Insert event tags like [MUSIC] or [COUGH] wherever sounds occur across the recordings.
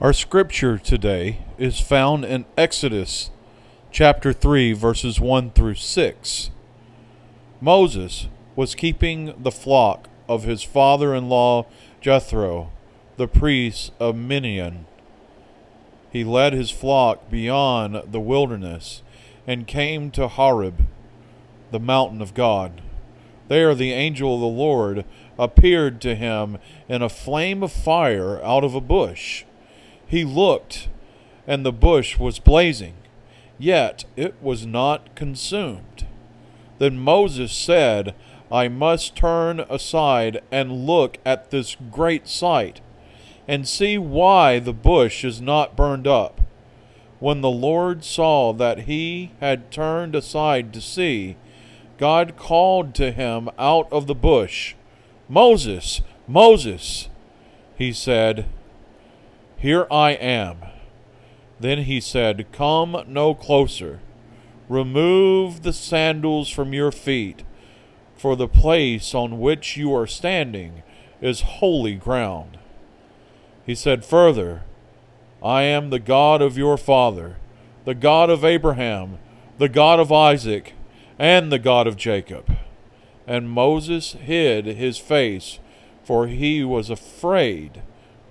Our scripture today is found in Exodus chapter 3, verses 1 through 6. Moses was keeping the flock of his father in law Jethro, the priest of Midian. He led his flock beyond the wilderness and came to Horeb, the mountain of God. There the angel of the Lord appeared to him in a flame of fire out of a bush. He looked, and the bush was blazing, yet it was not consumed. Then Moses said, I must turn aside and look at this great sight, and see why the bush is not burned up. When the Lord saw that he had turned aside to see, God called to him out of the bush, Moses, Moses. He said, here I am. Then he said, Come no closer. Remove the sandals from your feet, for the place on which you are standing is holy ground. He said further, I am the God of your father, the God of Abraham, the God of Isaac, and the God of Jacob. And Moses hid his face, for he was afraid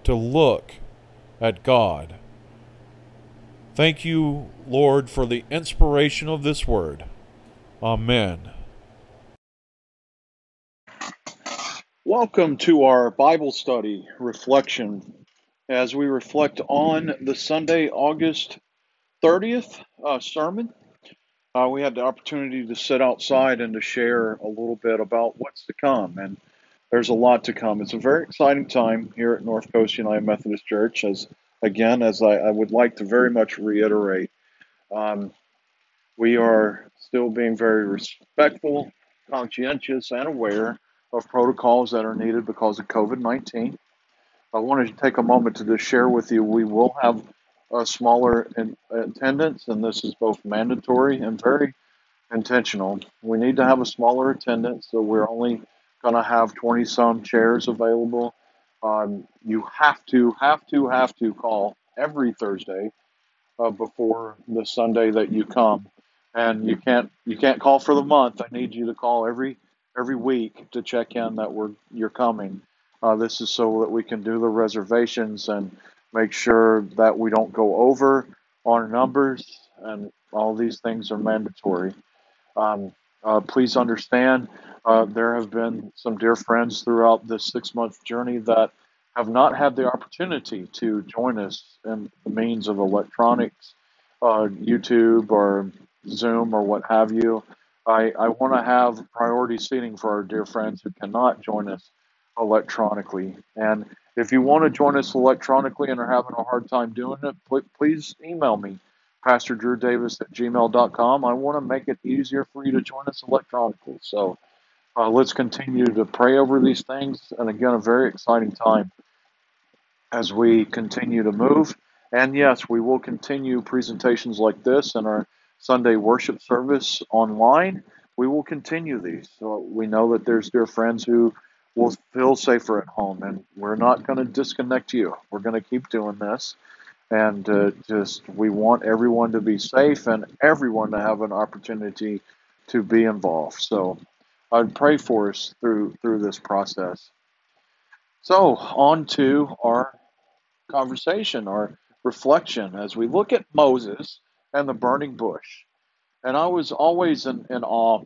to look at God. Thank you, Lord, for the inspiration of this word. Amen. Welcome to our Bible study reflection as we reflect on the Sunday, August 30th uh, sermon. Uh, we had the opportunity to sit outside and to share a little bit about what's to come. And there's a lot to come. It's a very exciting time here at North Coast United Methodist Church as again, as I, I would like to very much reiterate, um, we are still being very respectful, conscientious, and aware of protocols that are needed because of COVID 19. I wanted to take a moment to just share with you we will have a smaller in, attendance, and this is both mandatory and very intentional. We need to have a smaller attendance, so we're only going to have 20 some chairs available um, you have to, have to, have to call every Thursday uh, before the Sunday that you come, and you can't you can't call for the month. I need you to call every every week to check in that we're you're coming. Uh, this is so that we can do the reservations and make sure that we don't go over our numbers, and all these things are mandatory. Um, uh, please understand uh, there have been some dear friends throughout this six month journey that have not had the opportunity to join us in the means of electronics, uh, YouTube or Zoom or what have you. I, I want to have priority seating for our dear friends who cannot join us electronically. And if you want to join us electronically and are having a hard time doing it, please email me Pastor Drew Davis at gmail.com. I want to make it easier for you to join us electronically. So uh, let's continue to pray over these things. And again, a very exciting time as we continue to move. And yes, we will continue presentations like this in our Sunday worship service online. We will continue these. So we know that there's dear friends who will feel safer at home, and we're not going to disconnect you. We're going to keep doing this and uh, just we want everyone to be safe and everyone to have an opportunity to be involved. So I'd pray for us through through this process. So on to our conversation, our reflection as we look at Moses and the burning bush. And I was always in, in awe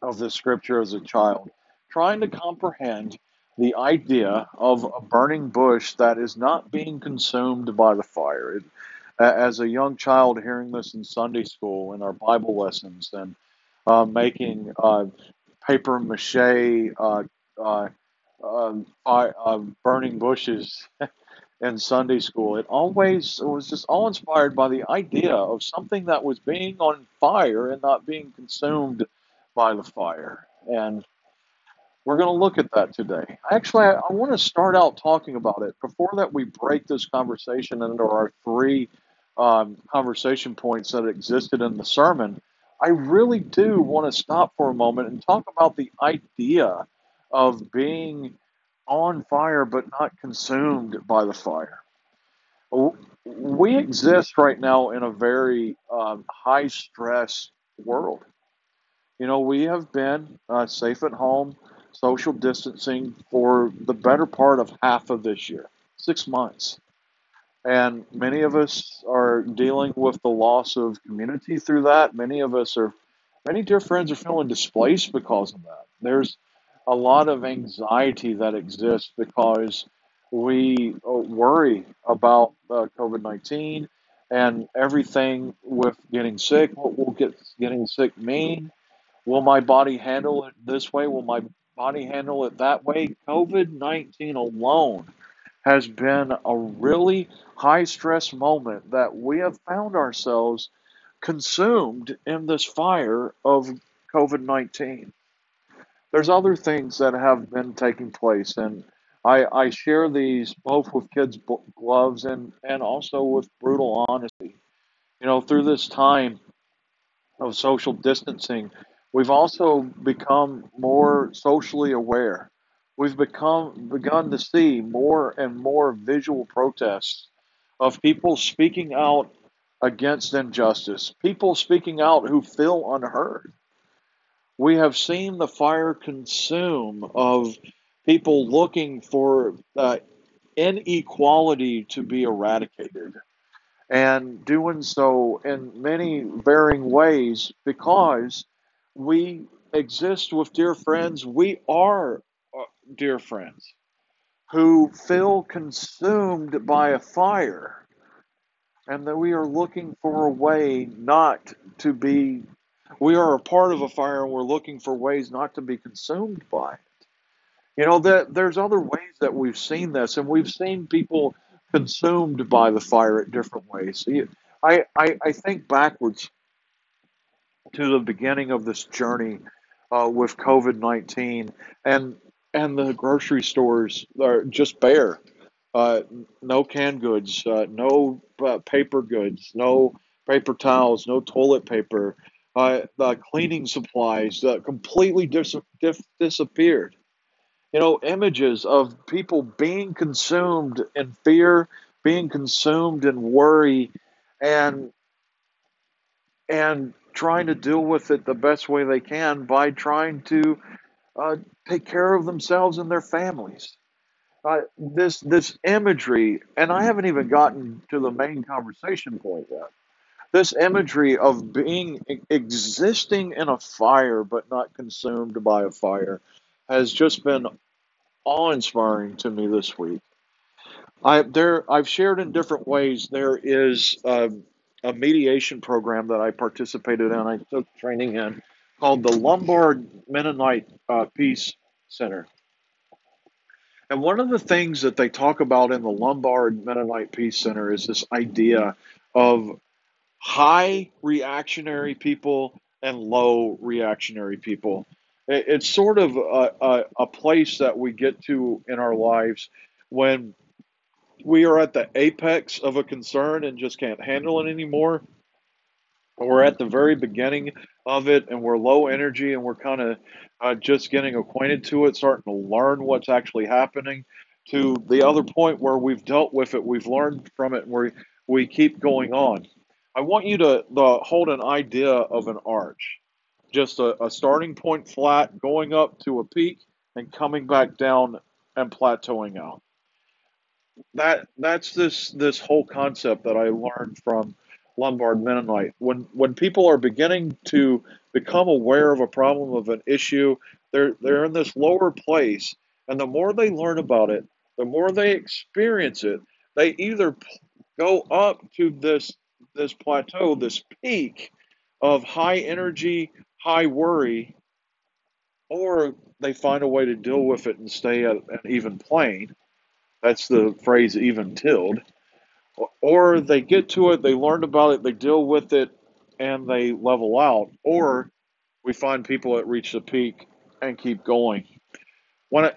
of this scripture as a child, trying to comprehend the idea of a burning bush that is not being consumed by the fire. It, as a young child, hearing this in Sunday school in our Bible lessons and uh, making uh, paper mache uh, uh, um, uh burning bushes [LAUGHS] in Sunday school, it always it was just all inspired by the idea of something that was being on fire and not being consumed by the fire. And we're going to look at that today. Actually, I, I want to start out talking about it. Before that, we break this conversation into our three um, conversation points that existed in the sermon. I really do want to stop for a moment and talk about the idea of being on fire but not consumed by the fire. We exist right now in a very um, high stress world. You know, we have been uh, safe at home, social distancing for the better part of half of this year, six months. And many of us are dealing with the loss of community through that. Many of us are, many dear friends are feeling displaced because of that. There's a lot of anxiety that exists because we uh, worry about uh, COVID 19 and everything with getting sick. What will get getting sick mean? Will my body handle it this way? Will my body handle it that way? COVID 19 alone has been a really high stress moment that we have found ourselves consumed in this fire of COVID 19. There's other things that have been taking place, and I, I share these both with kids' gloves and, and also with brutal honesty. You know, through this time of social distancing, we've also become more socially aware we've become begun to see more and more visual protests of people speaking out against injustice, people speaking out who feel unheard. We have seen the fire consume of people looking for uh, inequality to be eradicated and doing so in many varying ways because we exist with dear friends. We are uh, dear friends, who feel consumed by a fire, and that we are looking for a way not to be, we are a part of a fire and we're looking for ways not to be consumed by it. You know, that there's other ways that we've seen this, and we've seen people consumed by the fire at different ways. I, I, I think backwards to the beginning of this journey uh, with COVID 19, and and the grocery stores are just bare. Uh, no canned goods, uh, no uh, paper goods, no paper towels, no toilet paper. Uh, the cleaning supplies uh, completely dis- disappeared. You know, images of people being consumed in fear, being consumed in worry, and and trying to deal with it the best way they can by trying to uh, take care of themselves and their families. Uh, this this imagery, and I haven't even gotten to the main conversation point yet. This imagery of being existing in a fire but not consumed by a fire has just been awe-inspiring to me this week. I there I've shared in different ways. There is a, a mediation program that I participated in. I took training in called the Lombard Mennonite uh, Peace Center. And one of the things that they talk about in the Lombard Mennonite Peace Center is this idea of high reactionary people and low reactionary people. It's sort of a, a, a, place that we get to in our lives when we are at the apex of a concern and just can't handle it anymore we're at the very beginning of it and we're low energy and we're kind of uh, just getting acquainted to it, starting to learn what's actually happening, to the other point where we've dealt with it, we've learned from it, and we, we keep going on. I want you to the, hold an idea of an arch, just a, a starting point flat, going up to a peak, and coming back down and plateauing out. That that's this this whole concept that I learned from Lombard Mennonite. When when people are beginning to become aware of a problem of an issue, they're they're in this lower place, and the more they learn about it, the more they experience it, they either go up to this this plateau, this peak of high energy, high worry, or they find a way to deal with it and stay at an even plane. That's the phrase even tilled or they get to it, they learn about it, they deal with it, and they level out, or we find people that reach the peak and keep going. When I,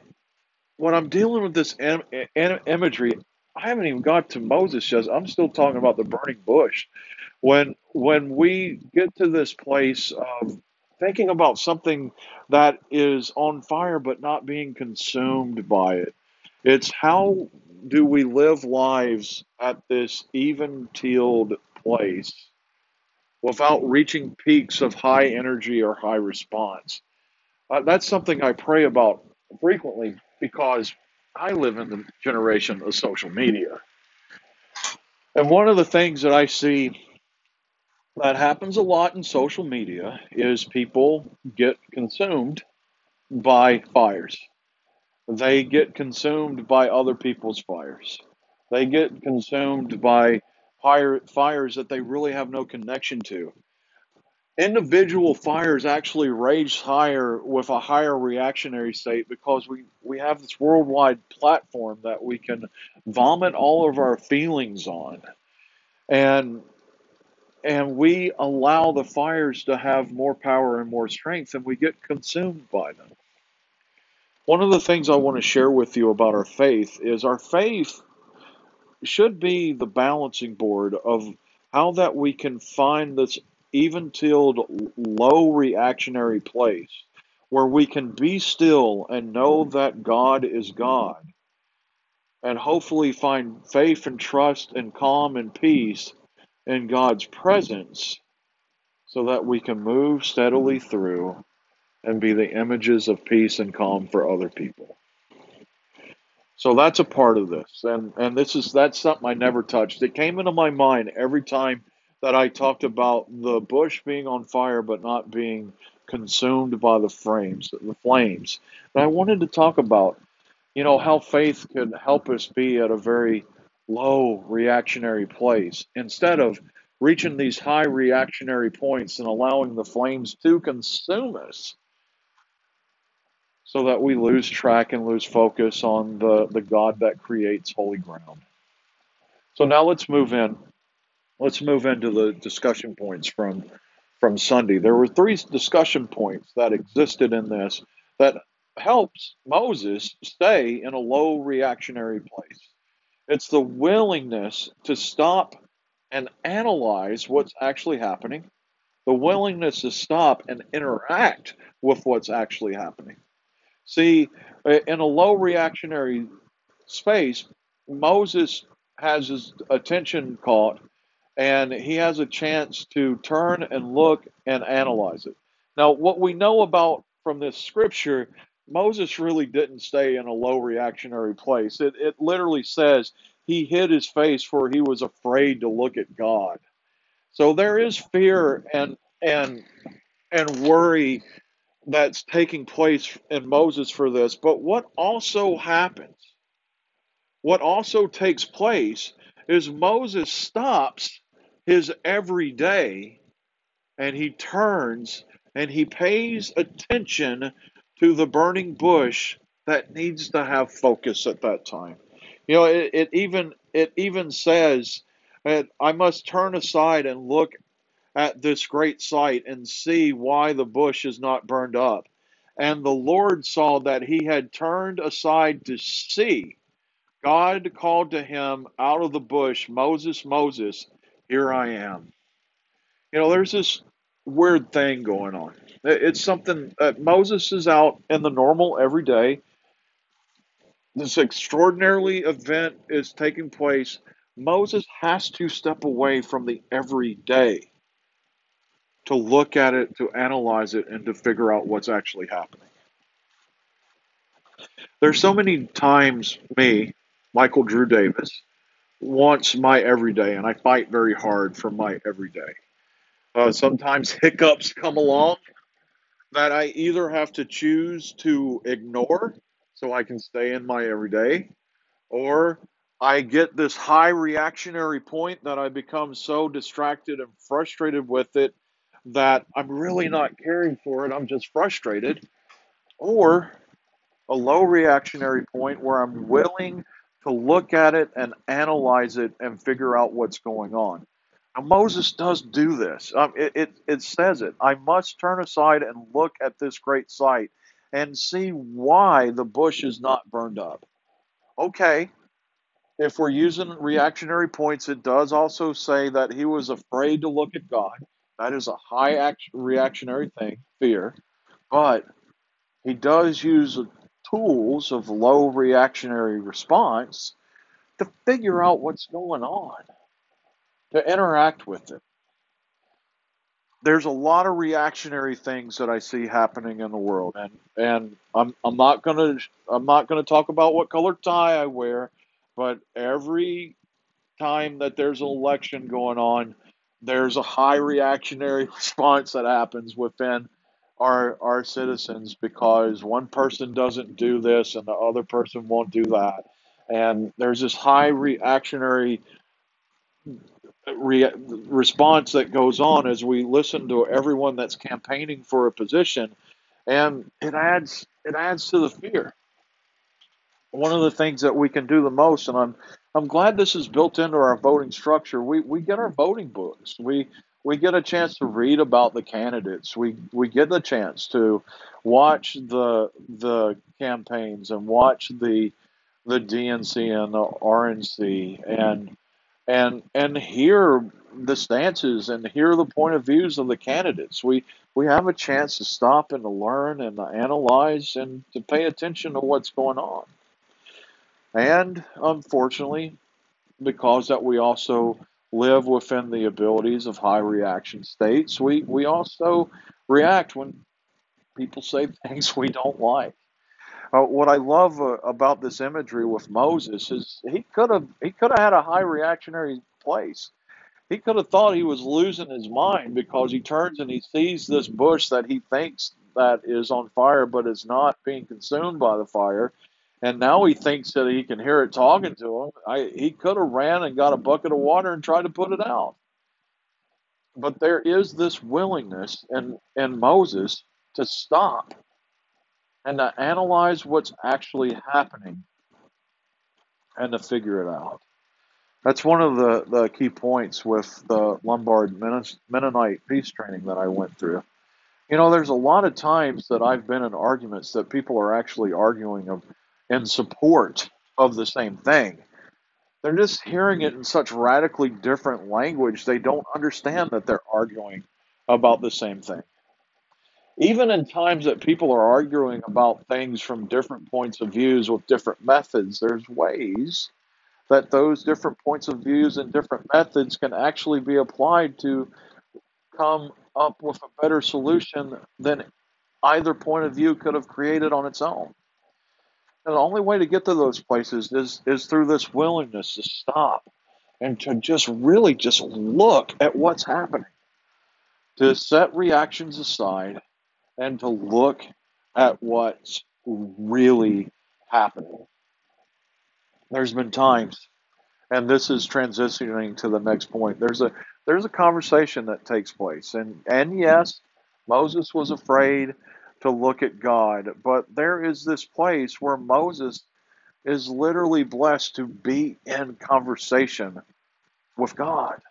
when I'm dealing with this im- im- imagery, I haven't even got to Moses yet. I'm still talking about the burning bush. When when we get to this place of thinking about something that is on fire but not being consumed by it, it's how do we live lives at this even keeled place without reaching peaks of high energy or high response? Uh, that's something I pray about frequently because I live in the generation of social media. And one of the things that I see that happens a lot in social media is people get consumed by fires. They get consumed by other people's fires. They get consumed by fire, fires that they really have no connection to. Individual fires actually rage higher with a higher reactionary state because we, we have this worldwide platform that we can vomit all of our feelings on. And and we allow the fires to have more power and more strength and we get consumed by them. One of the things I want to share with you about our faith is our faith should be the balancing board of how that we can find this even tilled low reactionary place where we can be still and know that God is God and hopefully find faith and trust and calm and peace in God's presence so that we can move steadily through and be the images of peace and calm for other people. So that's a part of this. And and this is that's something I never touched. It came into my mind every time that I talked about the bush being on fire but not being consumed by the flames, the flames. And I wanted to talk about, you know, how faith could help us be at a very low reactionary place instead of reaching these high reactionary points and allowing the flames to consume us so that we lose track and lose focus on the, the God that creates holy ground. So now let's move in. Let's move into the discussion points from from Sunday. There were three discussion points that existed in this that helps Moses stay in a low reactionary place. It's the willingness to stop and analyze what's actually happening, the willingness to stop and interact with what's actually happening. See, uh, in a low reactionary space, Moses has his attention caught and he has a chance to turn and look and analyze it. Now, what we know about from this scripture, Moses really didn't stay in a low reactionary place. It, it literally says he hid his face for he was afraid to look at God. So there is fear and and and worry that's taking place in Moses for this. But what also happens, what also takes place, is Moses stops his everyday and he turns and he pays attention to the burning bush that needs to have focus at that time. You know, it, it even it even says I must turn aside and look at this great sight and see why the bush is not burned up. And the Lord saw that he had turned aside to see. God called to him out of the bush, Moses, Moses, here I am. You know, there's this weird thing going on. It's something that Moses is out in the normal everyday. This extraordinarily event is taking place. Moses has to step away from the everyday to look at it, to analyze it, and to figure out what's actually happening. There's so many times me, Michael Drew Davis, wants my everyday, and I fight very hard for my everyday. Uh, sometimes [LAUGHS] hiccups come along that I either have to choose to ignore so I can stay in my everyday, or I get this high reactionary point that I become so distracted and frustrated with it that I'm really not caring for it, I'm just frustrated, or a low reactionary point where I'm willing to look at it and analyze it and figure out what's going on. Now, Moses does do this. Um, it, it, it says it. I must turn aside and look at this great sight and see why the bush is not burned up. Okay, if we're using reactionary points, it does also say that he was afraid to look at God. That is a high act- reactionary thing, fear. But he does use tools of low reactionary response to figure out what's going on, to interact with it. There's a lot of reactionary things that I see happening in the world, and and I'm I'm not gonna I'm not gonna talk about what color tie I wear, but every time that there's an election going on, there's a high reactionary [LAUGHS] response that happens within our our citizens because one person doesn't do this and the other person won't do that. And there's this high reactionary re- response that goes on as we listen to everyone that's campaigning for a position, and it adds it adds to the fear one of the things that we can do the most, and I'm I'm glad this is built into our voting structure. We we get our voting books. We we get a chance to read about the candidates. We we get the chance to watch the the campaigns and watch the the DNC and the RNC and and and hear the stances and hear the point of views of the candidates. We we have a chance to stop and to learn and to analyze and to pay attention to what's going on. And unfortunately, because that we also live within the abilities of high reaction states, we, we also react when people say [LAUGHS] things we don't like. Uh, what I love uh, about this imagery with Moses is he could have he could have had a high reactionary place. He could have thought he was losing his mind because he turns and he sees this bush that he thinks that is on fire but is not being consumed by the fire and now he thinks that he can hear it talking to him. I, he could have ran and got a bucket of water and tried to put it out. But there is this willingness in, in Moses to stop and to analyze what's actually happening and to figure it out. That's one of the, the key points with the Lombard Mennonite peace training that I went through. You know, there's a lot of times that I've been in arguments that people are actually arguing of in support of the same thing. They're just hearing it in such radically different language, they don't understand that they're arguing about the same thing. Even in times that people are arguing about things from different points of views with different methods, there's ways that those different points of views and different methods can actually be applied to come up with a better solution than either point of view could have created on its own. And the only way to get to those places is is through this willingness to stop and to just really just look at what's happening. To set reactions aside and to look at what's really happening. There's been times, and this is transitioning to the next point. There's a there's a conversation that takes place, and and yes, Moses was afraid to look at God. But there is this place where Moses is literally blessed to be in conversation with God.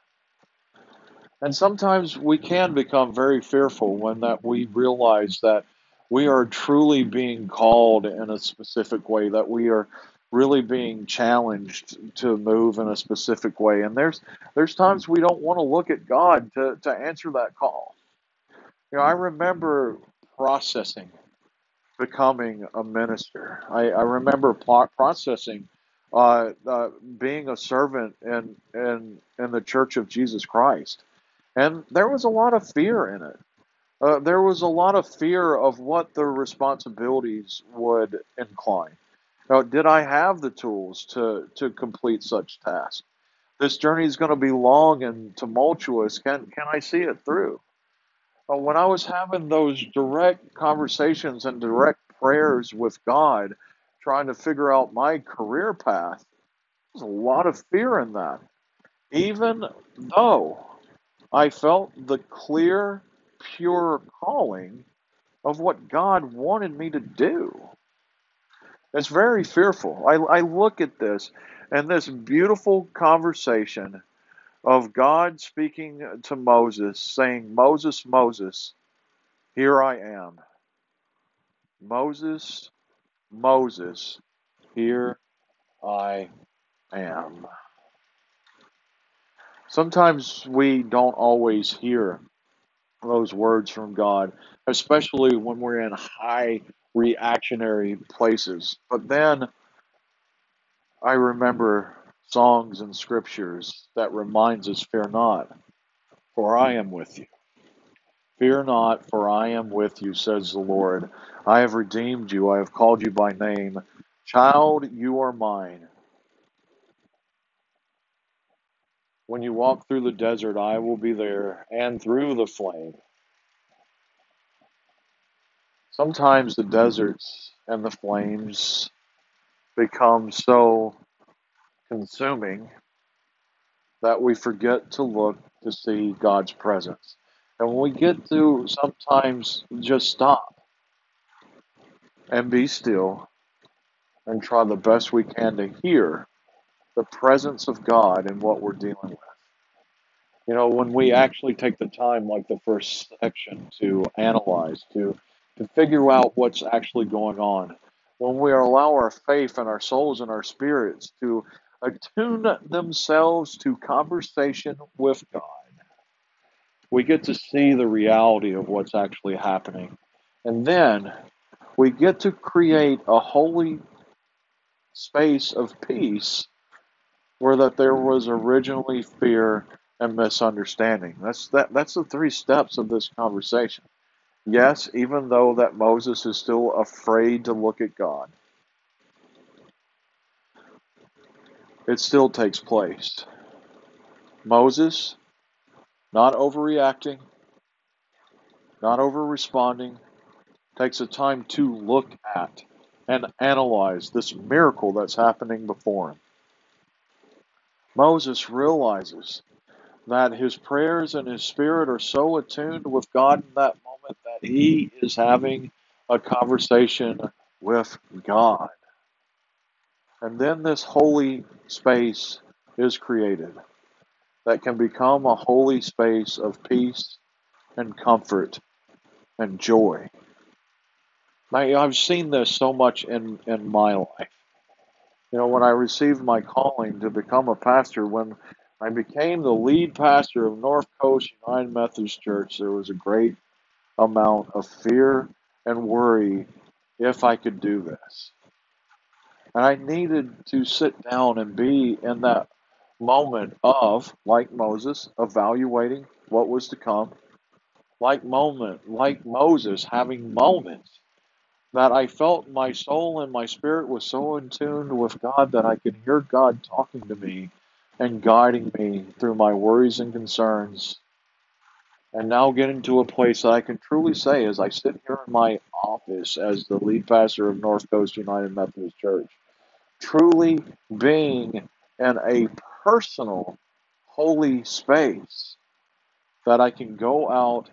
And sometimes we can become very fearful when that we realize that we are truly being called in a specific way, that we are really being challenged to move in a specific way. And there's there's times we don't want to look at God to, to answer that call. You know, I remember processing becoming a minister. I, I remember processing uh, uh, being a servant in, in, in the Church of Jesus Christ. And there was a lot of fear in it. Uh, there was a lot of fear of what the responsibilities would incline. Now, did I have the tools to, to complete such tasks? This journey is going to be long and tumultuous. Can, can I see it through? But when I was having those direct conversations and direct prayers with God, trying to figure out my career path, there's a lot of fear in that. Even though I felt the clear, pure calling of what God wanted me to do. It's very fearful. I, I look at this and this beautiful conversation of God speaking to Moses, saying, Moses, Moses, here I am. Moses, Moses, here I am. Sometimes we don't always hear those words from God, especially when we're in high reactionary places. But then I remember songs and scriptures that reminds us, fear not, for I am with you. Fear not, for I am with you, says the Lord. I have redeemed you, I have called you by name. Child, you are mine. When you walk through the desert, I will be there, and through the flame. Sometimes the deserts and the flames become so consuming that we forget to look to see God's presence. And when we get to sometimes just stop and be still and try the best we can to hear the presence of God in what we're dealing with. You know, when we actually take the time, like the first section, to analyze, to to figure out what's actually going on, when we allow our faith and our souls and our spirits to attune themselves to conversation with God, we get to see the reality of what's actually happening. And then we get to create a holy space of peace where that there was originally fear and misunderstanding. That's that that's the three steps of this conversation. Yes, even though that Moses is still afraid to look at God, it still takes place. Moses not overreacting, not over responding, takes the time to look at and analyze this miracle that's happening before him. Moses realizes that his prayers and his spirit are so attuned with God in that moment that he is having a conversation with God. And then this holy space is created that can become a holy space of peace and comfort and joy. I've seen this so much in, in my life. You know, when I received my calling to become a pastor, when I became the lead pastor of North Coast United Methodist Church, there was a great amount of fear and worry if I could do this. And I needed to sit down and be in that moment of, like Moses, evaluating what was to come, like moment, like Moses having moments that I felt my soul and my spirit was so in tune with God that I could hear God talking to me and guiding me through my worries and concerns. And now getting to a place that I can truly say as I sit here in my office as the lead pastor of North Coast United Methodist Church, truly being in a personal, holy space that I can go out,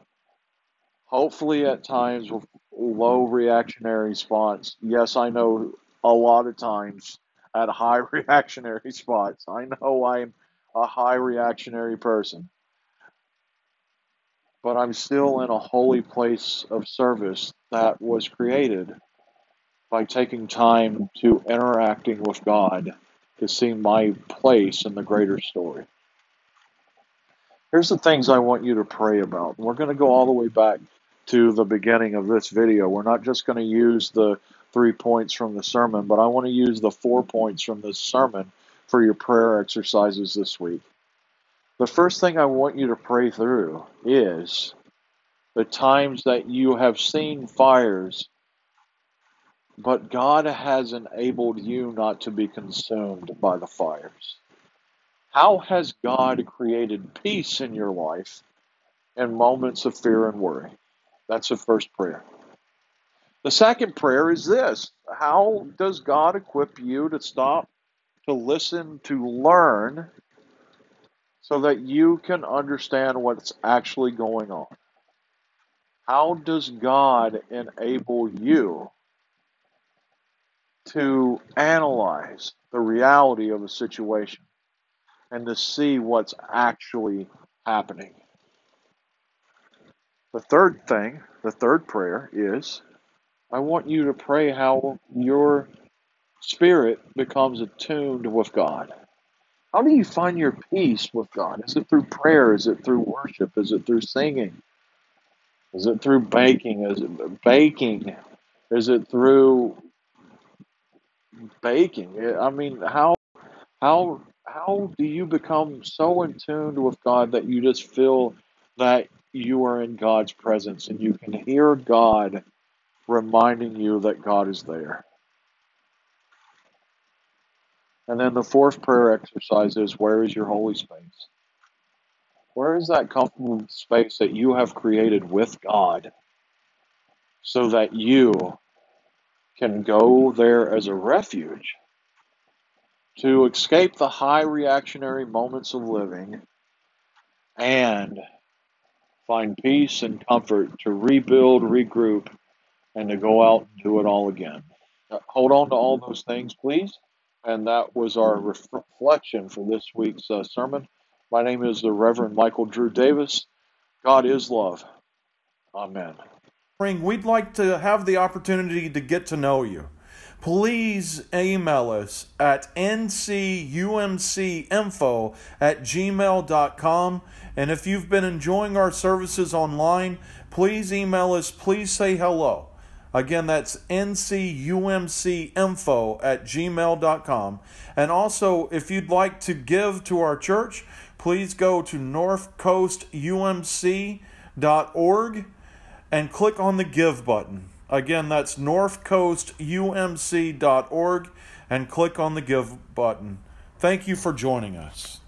hopefully at times with low reactionary response. Yes, I know a lot of times at high [LAUGHS] reactionary spots. I know I'm a high reactionary person, but I'm still in a holy place of service that was created by taking time to interacting with God to see my place in the greater story. Here's the things I want you to pray about. We're going to go all the way back to the beginning of this video. We're not just going to use the three points from the sermon, but I want to use the four points from this sermon for your prayer exercises this week. The first thing I want you to pray through is the times that you have seen fires, but God has enabled you not to be consumed by the fires. How has God created peace in your life in moments of fear and worry? That's the first prayer. The second prayer is this How does God equip you to stop, to listen, to learn, so that you can understand what's actually going on? How does God enable you to analyze the reality of a situation and to see what's actually happening? The third thing, the third prayer is I want you to pray how your spirit becomes attuned with God. How do you find your peace with God? Is it through prayer? Is it through worship? Is it through singing? Is it through baking? Is it baking? Is it through baking? I mean, how how how do you become so in tune with God that you just feel that you are in God's presence and you can hear God reminding you that God is there? And then the fourth prayer exercise is where is your holy space? Where is that comfortable space that you have created with God so that you can go there as a refuge to escape the high reactionary moments of living and find peace and comfort to rebuild, regroup, and to go out and do it all again. Uh, hold on to all those things, please. And that was our reflection for this week's uh, sermon. My name is the Reverend Michael Drew Davis. God is love. Amen. We'd like to have the opportunity to get to know you please email us at ncumcinfo at gmail.com. And if you've been enjoying our services online, please email us, please say hello. Again, that's ncumcinfo at gmail.com. And also, if you'd like to give to our church, please go to northcoastumc.org and click on the Give button. Again, that's northcoastumc.org and click on the Give button. Thank you for joining us.